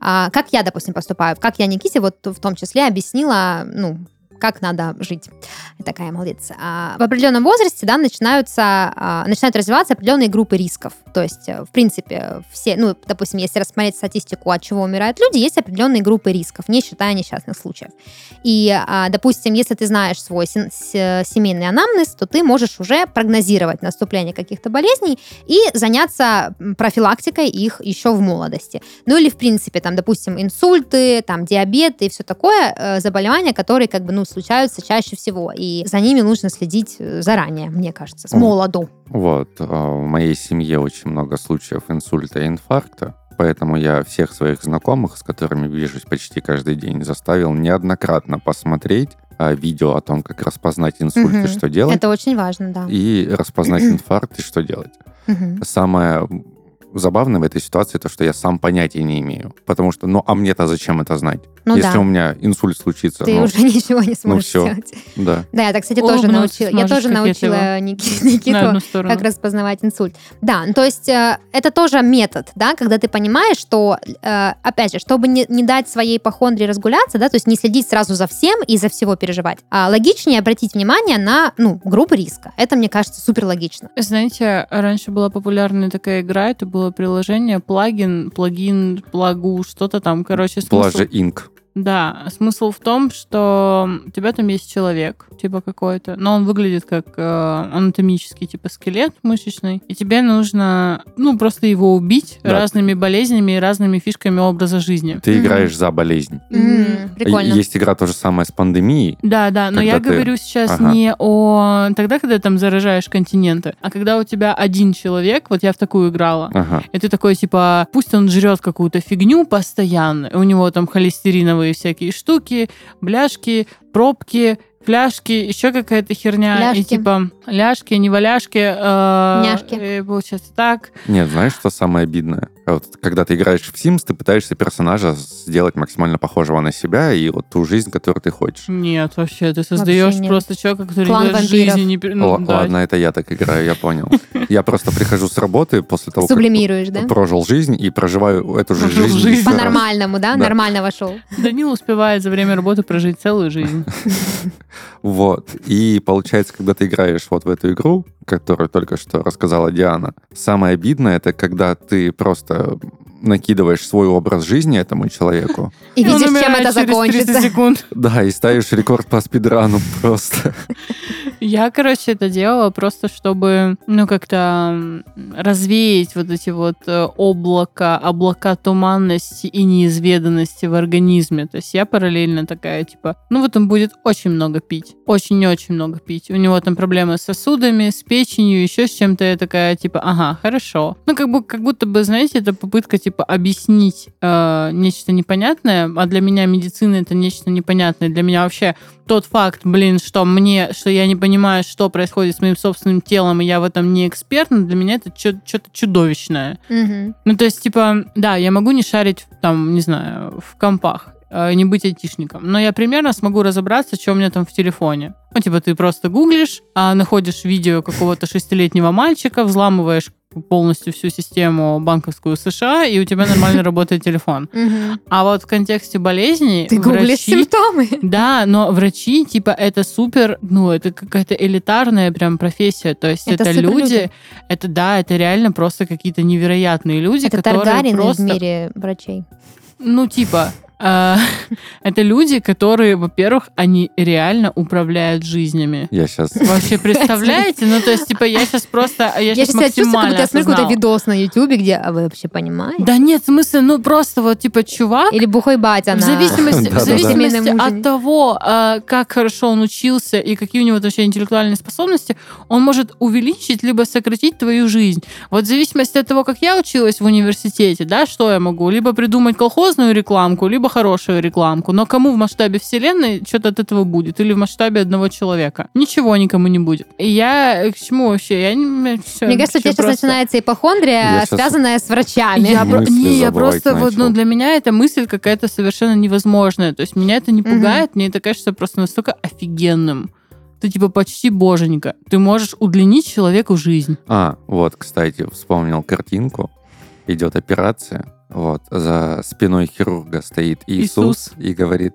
а, как я, допустим, поступаю, как я Никите вот в том числе объяснила, ну, как надо жить. Такая молодец. А, в определенном возрасте, да, начинаются, а, начинают развиваться определенные группы рисков. То есть, э, в принципе, все, ну, допустим, если рассмотреть статистику, от чего умирают люди, есть определенные группы рисков, не считая несчастных случаев. И, а, допустим, если ты знаешь свой семейный анамнез, то ты можешь уже прогнозировать наступление каких-то болезней и заняться профилактикой их еще в молодости. Ну или, в принципе, там, допустим, инсульты, там, диабет и все такое, э, заболевания, которые, как бы, ну, случаются чаще всего. И за ними нужно следить э, заранее, мне кажется, с молоду. Вот. а, В моей семье очень много случаев инсульта и инфаркта. Поэтому я всех своих знакомых, с которыми вижусь почти каждый день, заставил неоднократно посмотреть а, видео о том, как распознать инсульт Мгм. и что делать, Это очень важно, да. и распознать <clears throat> инфаркт и что делать. Мгм. Самое забавное в этой ситуации то, что я сам понятия не имею. Потому что, ну, а мне-то зачем это знать? Ну Если да. у меня инсульт случится, Ты ну, уже <laughs> ничего не сможешь всё. сделать. да. Да, я, так, кстати, тоже Улыбнуться научила. Я тоже научила <laughs> Никиту сторону. как распознавать инсульт. Да, ну, то есть э, это тоже метод, да, когда ты понимаешь, что, э, опять же, чтобы не, не дать своей ипохондрии разгуляться, да, то есть не следить сразу за всем и за всего переживать, а логичнее обратить внимание на, ну, группы риска. Это, мне кажется, супер логично. Знаете, раньше была популярная такая игра, это было приложение, плагин, плагин, плагу, что-то там, короче, смысл... Плаже инк. Да, смысл в том, что у тебя там есть человек, типа какой-то, но он выглядит как э, анатомический, типа скелет мышечный, и тебе нужно, ну, просто его убить Да. разными болезнями и разными фишками образа жизни. Ты Мгм. играешь за болезнь. М, Прикольно. Есть игра то же самое с пандемией. Да, да, но я ты- говорю сейчас Ага. не о тогда, когда там заражаешь континенты, а когда у тебя один человек, вот я в такую играла, Ага. и ты такой, типа, пусть он жрет какую-то фигню постоянно, и у него там холестериновые всякие штуки, бляшки, пробки, фляжки, еще какая-то херня. И Ляжки. типа ляжки, не валяшки. э, Няшки. э, получается так. Нет, знаешь, что самое обидное? А Вот, когда ты играешь в Sims, ты пытаешься персонажа сделать максимально похожего на себя и вот ту жизнь, которую ты хочешь. Нет, вообще, ты создаешь просто человека, который Клан в жизни не... ну, Л- да. Ладно, это я так играю, я понял. Я просто прихожу с работы после того, Сублимируешь, да? как прожил жизнь и проживаю эту же жизнь. По-нормальному, да? Да. Нормально вошел. Данил успевает за время работы прожить целую жизнь. <laughs> Вот. И получается, когда ты играешь вот в эту игру, которую только что рассказала Диана, самое обидное, это когда ты просто накидываешь свой образ жизни этому человеку, И видишь, чем это через 30 закончится. секунд. да, и ставишь рекорд по спидрану просто. <laughs> Я, короче, это делала просто, чтобы, ну, как-то развеять вот эти вот э, облака, облака туманности и неизведанности в организме. То есть я параллельно такая, типа, ну, вот он будет очень много пить. Очень-очень много пить. У него там проблемы с сосудами, с печенью, еще с чем-то. Я такая, типа, ага, хорошо. Ну, как, бы, как будто бы, знаете, это попытка, типа, объяснить э, нечто непонятное, а для меня медицина это нечто непонятное. Для меня вообще тот факт, блин, что мне, что я не понимаю, что происходит с моим собственным телом, и я в этом не эксперт, но для меня это что-то чудовищное. Мгм. Ну, то есть, типа, да, я могу не шарить, там, не знаю, в компах, э, не быть айтишником, но я примерно смогу разобраться, что у меня там в телефоне. Ну, типа, ты просто гуглишь, а находишь видео какого-то шестилетнего мальчика, взламываешь полностью всю систему банковскую США, и у тебя нормально работает телефон. А вот в контексте болезней Ты гуглишь симптомы. да, но врачи, типа, это супер, ну, это какая-то элитарная прям профессия. То есть Это это, люди, это да, это реально просто какие-то невероятные люди, Это которые просто, в мире врачей. ну, типа, <laughs> это люди, которые, во-первых, они реально управляют жизнями. Я сейчас... Вообще, <laughs> представляете? Ну, то есть, типа, я сейчас просто, я, Я сейчас сейчас чувствую, как максимально будто я смотрю какой-то видос на Ютубе, где а вы вообще понимаете? Да нет, в смысле, ну, просто вот, типа, чувак, Или бухой батя В на... зависимости, в зависимости от того, э, как хорошо он учился и какие у него вообще интеллектуальные способности, он может увеличить либо сократить твою жизнь. Вот в зависимости от того, как я училась в университете, да, что я могу? Либо придумать колхозную рекламку, либо хорошую рекламку, но кому в масштабе вселенной что-то от этого будет? Или в масштабе одного человека? Ничего никому не будет. И я к чему вообще? Я не... Мне кажется, у тебя сейчас просто- начинается ипохондрия, Я связанная с врачами. Я, про- не, я просто вот, ну, начал. для меня эта мысль какая-то совершенно невозможная. То есть меня это не пугает, мне это кажется просто настолько офигенным. Ты типа почти боженька. Ты можешь удлинить человеку жизнь. А, вот, кстати, вспомнил картинку. Идет операция, вот, за спиной хирурга стоит Иисус, Иисус. и говорит,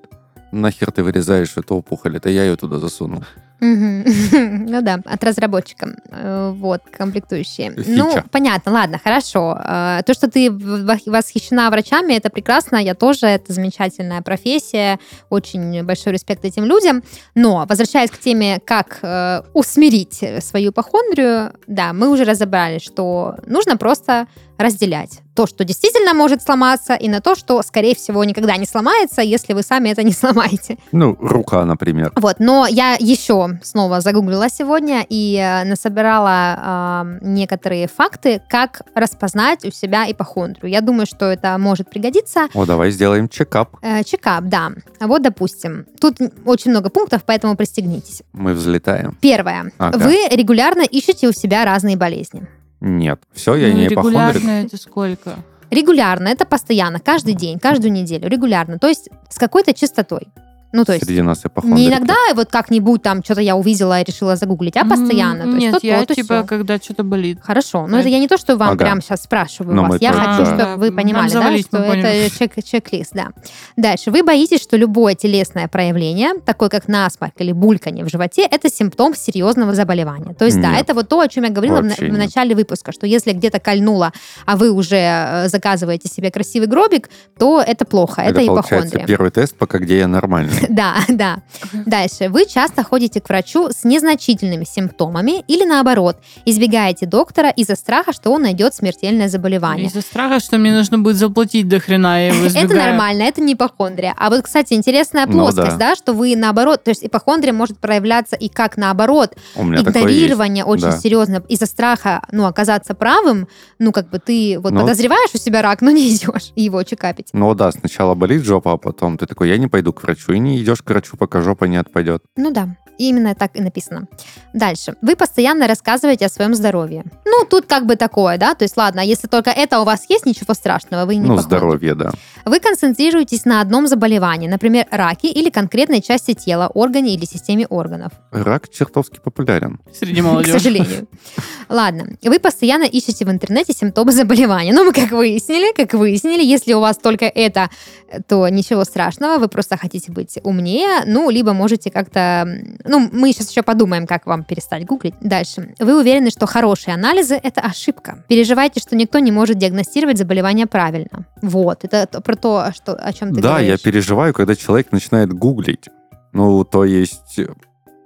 нахер ты вырезаешь эту опухоль, это я ее туда засунул. <laughs> Ну да, от разработчика. Э, Вот, комплектующие. Фича. Ну, понятно, ладно, хорошо. Э, То, что ты восхищена врачами, это прекрасно, я тоже, это замечательная профессия, очень большой респект этим людям. Но, возвращаясь к теме, как э, усмирить свою ипохондрию, да, мы уже разобрали, что нужно просто разделять то, что действительно может сломаться, и на то, что, скорее всего, никогда не сломается, если вы сами это не <laughs> сломаете. Ну, рука, например. Вот, но я еще снова загуглила сегодня и э, насобирала э, некоторые факты, как распознать у себя ипохондрию. Я думаю, что это может пригодиться. О, давай сделаем чекап. Э, чекап, да. Вот, допустим, тут очень много пунктов, поэтому пристегнитесь. Мы взлетаем. Первое. Ага. Вы регулярно ищете у себя разные болезни. Нет. Все, я Ну, не ипохондрик. регулярно это сколько? Регулярно, это постоянно, каждый день, каждую неделю, регулярно. То есть с какой-то частотой. Ну, то есть Среди нас не иногда вот как-нибудь там что-то я увидела и решила загуглить, а постоянно. М, То есть Нет, я то типа, сё. когда что-то болит. Хорошо, но это я не то, что вам Ага. прямо сейчас спрашиваю Но вас. Я тоже, хочу, да. чтобы вы понимали, да, что это чек, чек-лист, да. Дальше. Вы боитесь, что любое телесное проявление, такое как насморк или бульканье в животе, это симптом серьезного заболевания. То есть, да, Нет. это вот то, о чем я говорила в, на- Вообще в нет. начале выпуска, что если где-то кольнуло, а вы уже э, заказываете себе красивый гробик, то это плохо, это, Это, ипохондрия. первый тест, пока где я нормальный. <laughs> Да, да. Дальше. Вы часто ходите к врачу с незначительными симптомами или наоборот, избегаете доктора из-за страха, что он найдет смертельное заболевание. Из-за страха, что мне нужно будет заплатить до хрена, я его <laughs> Это нормально, это не ипохондрия. А вот, кстати, интересная Ну плоскость, да. что вы наоборот, то есть ипохондрия может проявляться и как наоборот, игнорирование очень серьезно из-за страха, ну, оказаться правым, ну, как бы ты вот Ну, подозреваешь у себя рак, но не <laughs> идешь его чекапить. Ну да, сначала болит жопа, а потом ты такой, я не пойду к врачу. И не идешь к врачу, пока жопа не отпадет. Ну да, именно так и написано. Дальше. Вы постоянно рассказываете о своем здоровье. Ну, тут как бы такое, да, то есть ладно, если только это у вас есть, ничего страшного, вы не Ну, ипохондrik. здоровье, да. Вы концентрируетесь на одном заболевании, например, раке или конкретной части тела, органе или системе органов. Рак чертовски популярен. Среди <laughs> К молодежи. сожалению. Ладно. Вы постоянно ищете в интернете симптомы заболевания. Ну, мы как выяснили, как выяснили, если у вас только это, то ничего страшного, вы просто хотите быть умнее, ну, либо можете как-то... Ну, мы сейчас еще подумаем, как вам перестать гуглить. Дальше. Вы уверены, что хорошие анализы — это ошибка. Переживаете, что никто не может диагностировать заболевание правильно. Вот. Это то- про то, что, о чем ты да, говоришь. я переживаю, когда человек начинает гуглить. Ну, то есть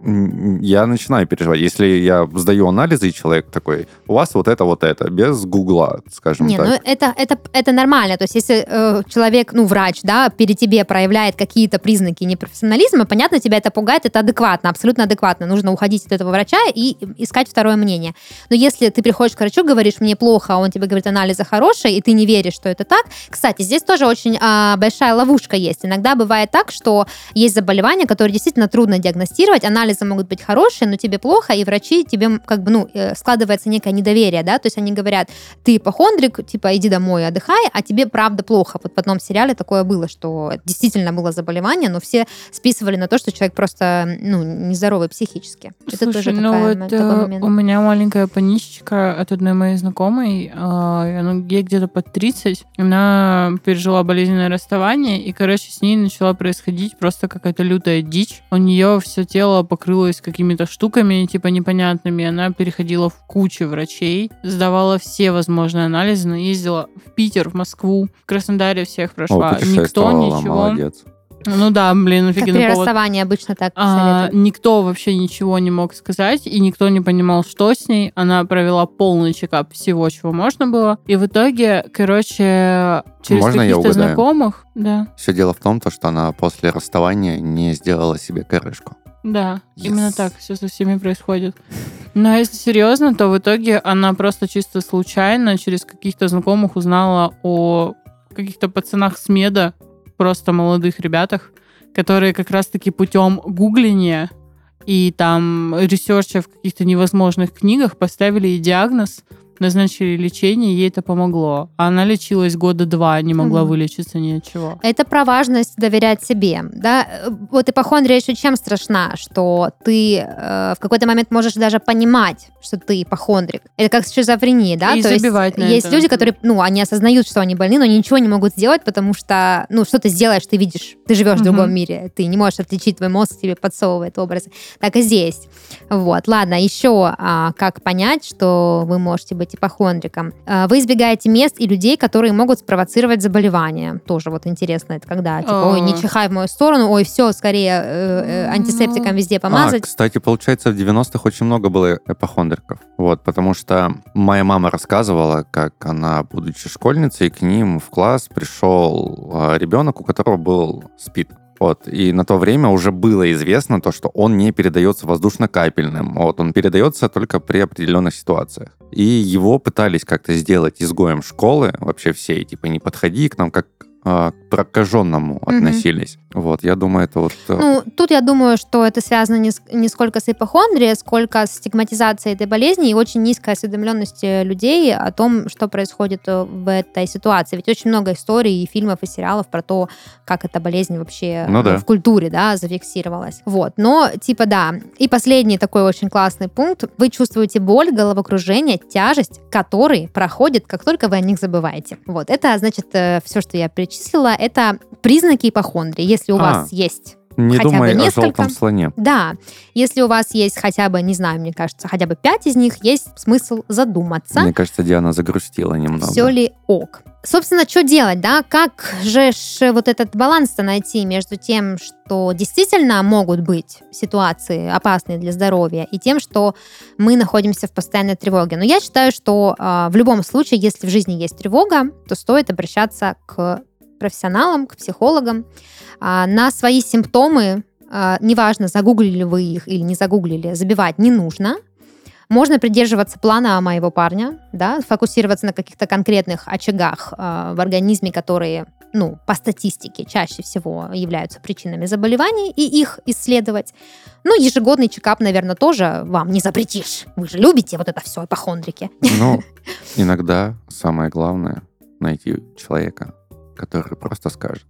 я начинаю переживать. Если я сдаю анализы, и человек такой, у вас вот это, вот это, без гугла, скажем Не, так. ну это, это, это нормально. То есть, если э, человек, ну, врач, да, перед тебе проявляет какие-то признаки непрофессионализма, понятно, тебя это пугает, это адекватно, абсолютно адекватно. Нужно уходить от этого врача и искать второе мнение. Но если ты приходишь к врачу, говоришь, мне плохо, а он тебе говорит, анализы хорошие, и ты не веришь, что это так. Кстати, здесь тоже очень а, большая ловушка есть. Иногда бывает так, что есть заболевания, которые действительно трудно диагностировать, анализы могут быть хорошие, но тебе плохо, и врачи тебе как бы, ну, э, складывается некое недоверие, да, то есть они говорят, ты ипохондрик, типа, иди домой, отдыхай, а тебе правда плохо. Вот в одном сериале такое было, что действительно было заболевание, но все списывали на то, что человек просто, ну, нездоровый психически. Это Слушай, тоже ну такая- вот такой э, момент. у меня маленькая паничечка от одной моей знакомой, она- ей где-то под 30, она пережила болезненное расставание, и, короче, с ней начала происходить просто какая-то лютая дичь. У нее все тело покрылось какими-то штуками, типа непонятными, она переходила в кучу врачей, сдавала все возможные анализы, она ездила в Питер, в Москву, в Краснодаре всех О, прошла. Никто путешествовала, ничего... молодец. Ну да, блин, Как при повод. расставании обычно так А, советуют. никто вообще ничего не мог сказать, и никто не понимал, что с ней. Она провела полный чекап всего, чего можно было. И в итоге, короче, через Можно каких-то знакомых, да, Все дело в том, то, что она после расставания не сделала себе крышку. Да, Yes. именно так все со всеми происходит. Но если серьезно, то в итоге она просто чисто случайно через каких-то знакомых узнала о каких-то пацанах с меда, просто молодых ребятах, которые как раз-таки путем гугления и там research а в каких-то невозможных книгах поставили ей диагноз, назначили лечение, ей это помогло. Она лечилась года два, не могла Мгм. вылечиться ни от чего. Это про важность доверять себе. Да? Вот ипохондрия еще чем страшна, что ты э, в какой-то момент можешь даже понимать, что ты ипохондрик. Это как шизофрения, да? И То есть на есть это. люди, которые, ну, они осознают, что они больны, но ничего не могут сделать, потому что, ну, что ты сделаешь, ты видишь, ты живешь в Мгм. другом мире, ты не можешь отличить, твой мозг тебе подсовывает образы. Так и здесь. Вот, ладно, еще а, как понять, что вы можете быть ипохондриком. А, вы избегаете мест и людей, которые могут спровоцировать заболевание. Тоже вот интересно, это когда, типа, ой, не А. чихай в мою сторону, ой, все, скорее э, э, антисептиком везде А, помазать. кстати, получается, в 90-х очень много было эпохондриков. Вот, потому что моя мама рассказывала, как она, будучи школьницей, к ним в класс пришел а, ребенок, у которого был СПИД. Вот, и на то время уже было известно то, что он не передается воздушно-капельным. Вот, он передается только при определенных ситуациях. И его пытались как-то сделать изгоем школы, вообще все, типа, не подходи к нам, как а, прокаженному Мгм. относились. Вот, я думаю, это вот... э, Ну, тут я думаю, что это связано не, с- не сколько с ипохондрией, сколько с стигматизацией этой болезни и очень низкой осведомленности людей о том, что происходит э, в этой ситуации. Ведь очень много историй и фильмов, и сериалов про то, как эта болезнь вообще Ну э, да. в культуре, да, зафиксировалась. Вот, но, типа, да. И последний такой очень классный пункт. Вы чувствуете боль, головокружение, тяжесть, которые проходят, как только вы о них забываете. Вот, это, значит, все, что я перечислила, это признаки ипохондрии. Если у А. вас есть Не хотя бы думай о несколько. желтом слоне. да, если у вас есть хотя бы, не знаю, мне кажется, хотя бы пять из них, есть смысл задуматься, Мне кажется, Диана загрустила немного. все ли ок. Собственно, что делать, да? Как же вот этот баланс-то найти между тем, что действительно могут быть ситуации опасные для здоровья, и тем, что мы находимся в постоянной тревоге. Но я считаю, что а, в любом случае, если в жизни есть тревога, то стоит обращаться к профессионалам, к психологам а, на свои симптомы. а, неважно, загуглили вы их или не загуглили, забивать не нужно. Можно придерживаться плана моего парня, да, фокусироваться на каких-то конкретных очагах э, в организме, которые, ну, по статистике чаще всего являются причинами заболеваний, и их исследовать. Ну, ежегодный чекап, наверное, тоже вам не запретишь. Вы же любите вот это все, ипохондрики. Ну, <laughs> иногда самое главное найти человека, который просто скажет.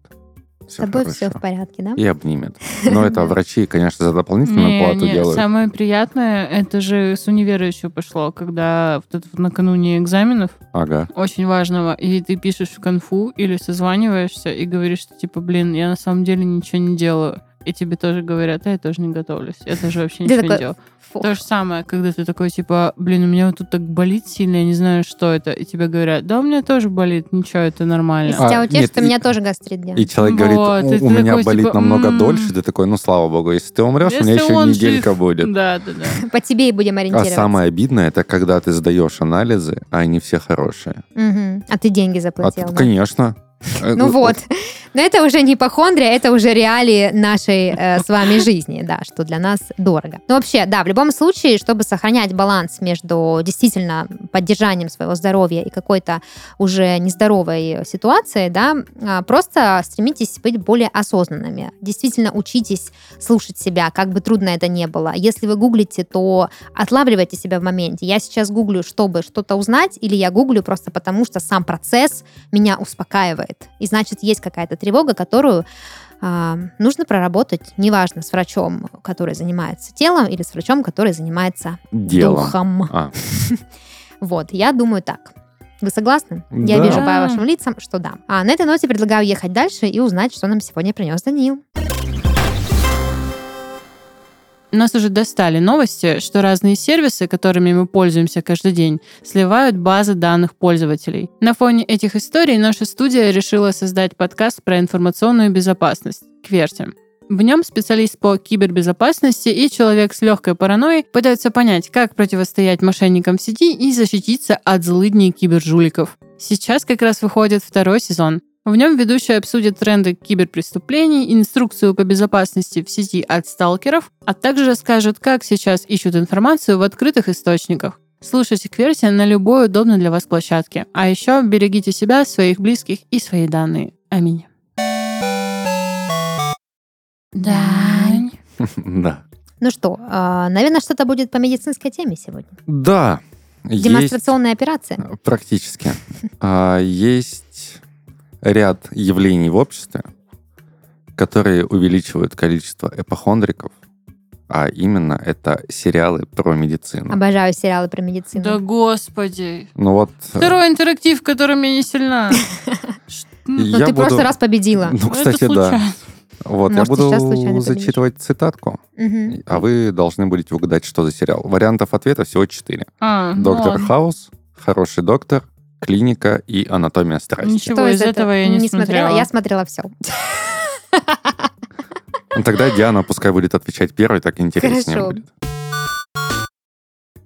С Все тобой хорошо. все в порядке, да? И обнимет. Но это <laughs> врачи, конечно, за дополнительную плату делают. Самое приятное, это же с универа еще пошло, когда накануне экзаменов Ага. очень важного, и ты пишешь в конфу или созваниваешься и говоришь, что типа, блин, я на самом деле ничего не делаю. И тебе тоже говорят, а я тоже не готовлюсь. Я тоже вообще ничего такой, не делаю. Фу. То же самое, когда ты такой, типа, блин, у меня вот тут так болит сильно, я не знаю, что это. И тебе говорят, да, у меня тоже болит, ничего, это нормально. Если А, тебя утешит, у и- меня тоже гастрит делает. И человек Вот, говорит, у, у меня такой, болит типа, намного «М». дольше. Ты такой, ну, слава богу, если ты умрешь, у меня Если еще неделька жив, будет. Да, да, да. <laughs> По тебе и будем А ориентироваться. самое обидное, это когда ты сдаешь анализы, а они все хорошие. Мгм. А ты деньги А заплатил, тут, да? конечно. Э, Ну вот. Но это уже не ипохондрия, это уже реалии нашей э, с вами жизни, да, что для нас дорого. Но вообще, да, в любом случае, чтобы сохранять баланс между действительно поддержанием своего здоровья и какой-то уже нездоровой ситуацией, да, а, просто стремитесь быть более осознанными. Действительно учитесь слушать себя, как бы трудно это ни было. Если вы гуглите, то отлавливайте себя в моменте. Я сейчас гуглю, чтобы что-то узнать, или я гуглю просто потому, что сам процесс меня успокаивает. И значит, есть какая-то тревога, которую а, нужно проработать, неважно, с врачом, который занимается телом, или с врачом, который занимается Делом. духом. А, <laughs> Вот, я думаю так. Вы согласны? Я Да. вижу по вашим лицам, что да. А на этой ноте предлагаю ехать дальше и узнать, что нам сегодня принес Даниил. Нас уже достали новости, что разные сервисы, которыми мы пользуемся каждый день, сливают базы данных пользователей. На фоне этих историй наша студия решила создать подкаст про информационную безопасность «Кверти». В нем специалист по кибербезопасности и человек с легкой паранойей пытаются понять, как противостоять мошенникам в сети и защититься от злыдней кибержуликов. Сейчас как раз выходит второй сезон. В нем ведущие обсудят тренды киберпреступлений, инструкцию по безопасности в сети от сталкеров, а также расскажут, как сейчас ищут информацию в открытых источниках. Слушайте Кверти на любой удобной для вас площадке. А еще берегите себя, своих близких и свои данные. Аминь. Дань. <laughs> Да. Ну что, а, наверное, что-то будет по медицинской теме сегодня. Да. есть- Демонстрационная операция. Практически. А, Есть ряд явлений в обществе, которые увеличивают количество эпохондриков, а именно это сериалы про медицину. Обожаю сериалы про медицину. Да господи. Ну вот, э, Второй интерактив, в котором я не сильна. <laughs> М, Ну, я ты в буду- прошлый раз победила. Ну, кстати, да. Вот, я Может, буду сейчас случайно победишь. зачитывать цитатку, Мгм. а вы должны будете угадать, что за сериал. Вариантов ответа всего четыре. А, ну Доктор ладно. Хаус, Хороший доктор, Клиника и Анатомия страсти. Ничего Что из этого я не смотрела. смотрела. Я смотрела все. Ну, Тогда Диана пускай будет отвечать первой, так интереснее Хорошо. будет.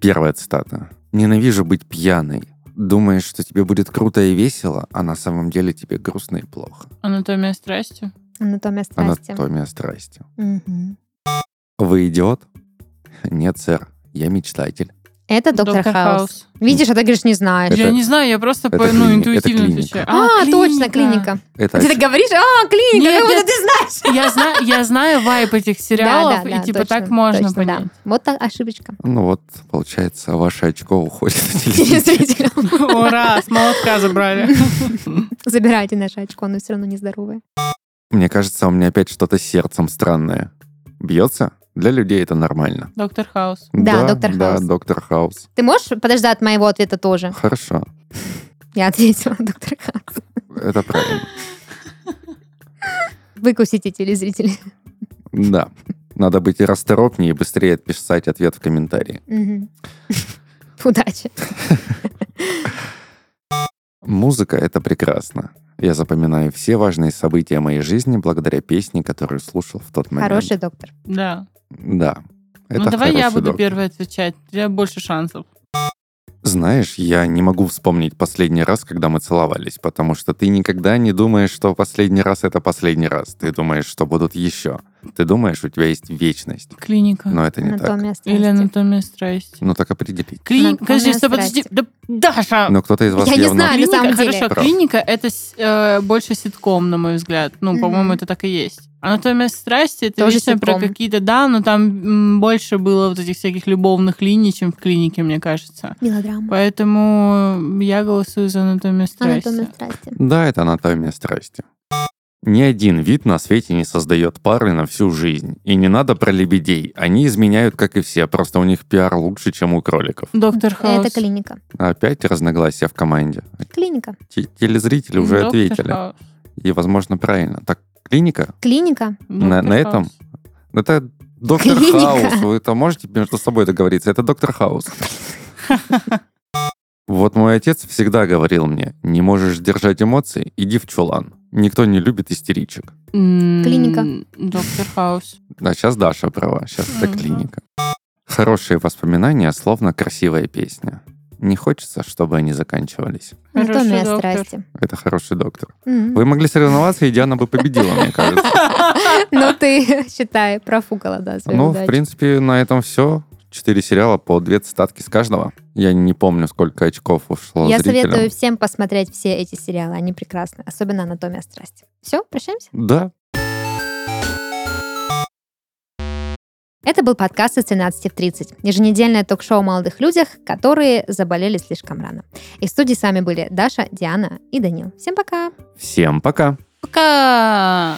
Первая цитата. «Ненавижу быть пьяной. Думаешь, что тебе будет круто и весело, а на самом деле тебе грустно и плохо. Анатомия страсти. Анатомия страсти. Анатомия страсти. Мгм. Вы идиот? Нет, сэр. Я мечтатель. Это доктор, Хаус. Видишь, а ты говоришь, не знаешь. Это- Я не знаю, я просто это по- ну, клини- это интуитивно клиника. отвечаю. А, точно, клиника. Это Ты так говоришь, а, клиника, Нет, как будто ты знаешь. Я знаю, я знаю вайп этих сериалов, Да, да, и да, типа точно, так можно точно, да. понять. Вот так ошибочка. Ну вот, получается, ваше очко уходит на <laughs> телевизор. Ура, с молотка забрали. <laughs> Забирайте наше очко, оно все равно нездоровое. Мне кажется, у меня опять что-то с сердцем странное. Бьется? Для людей это нормально. Доктор Хаус. Да, доктор Да, Хаус. доктор Хаус. Ты можешь подождать моего ответа тоже? Хорошо, Я ответила, <laughs> доктор Хаус. это правильно. Выкусите телезрители. Да. Надо быть и расторопнее и быстрее отписать ответ в комментарии. <laughs> Удачи. Музыка — это прекрасно. Я запоминаю все важные события моей жизни благодаря песне, которую слушал в тот момент. Хороший доктор. Да. Да. Это ну давай я буду доктор. первой отвечать. У тебя больше шансов. Знаешь, я не могу вспомнить последний раз, когда мы целовались, потому что ты никогда не думаешь, что последний раз это последний раз. Ты думаешь, что будут еще. Ты думаешь, у тебя есть вечность. Клиника. Но это не так. Анатомия Или страсти. анатомия страсти. Ну так определить. Клиника. Подожди, стоп, подожди. Да, Даша! Но кто-то из вас Я не явно... знаю. на Клиника, самом деле. хорошо, Прав. клиника это э, больше ситком, на мой взгляд. Ну, Мгм. по-моему, это так и есть. Анатомия страсти это Тоже вечно про какие-то, да, но там больше было вот этих всяких любовных линий, чем в клинике, мне кажется. Мелодрама. Поэтому я голосую за анатомию страсти. Анатомия страсти. Да, это анатомия страсти. Ни один вид на свете не создает пары на всю жизнь. И не надо про лебедей. Они изменяют, как и все, просто у них пиар лучше, чем у кроликов. Доктор Хаус. Это клиника. Опять разногласия в команде. Клиника. Те- Телезрители уже Доктор ответили. Хаус. И, возможно, правильно. Так, клиника? Клиника. На, на этом? Хаус. Это доктор Клиника. Хаус. Вы это можете между собой договориться? Это доктор Хаус. <laughs> Вот мой отец всегда говорил мне, не можешь держать эмоции, иди в чулан. Никто не любит истеричек. Клиника. Доктор Хаус. А сейчас Даша права, сейчас это клиника. Хорошие воспоминания, словно красивая песня. Не хочется, чтобы они заканчивались. Анатомия доктор. страсти. Это хороший доктор. Мгм. Вы могли соревноваться, и Диана бы победила, мне кажется. <laughs> Ну, ты, считай, профукала, да, Ну, в принципе, на этом все. Четыре сериала по две цитатки с каждого. Я не помню, сколько очков ушло Я зрителям. советую всем посмотреть все эти сериалы, они прекрасны, особенно «Анатомия страсти». Все, прощаемся? Да, Это был подкаст из 13 в 30, еженедельное ток-шоу о молодых людях, которые заболели слишком рано. И в студии с вами были Даша, Диана и Данил. Всем пока! всем пока. Пока!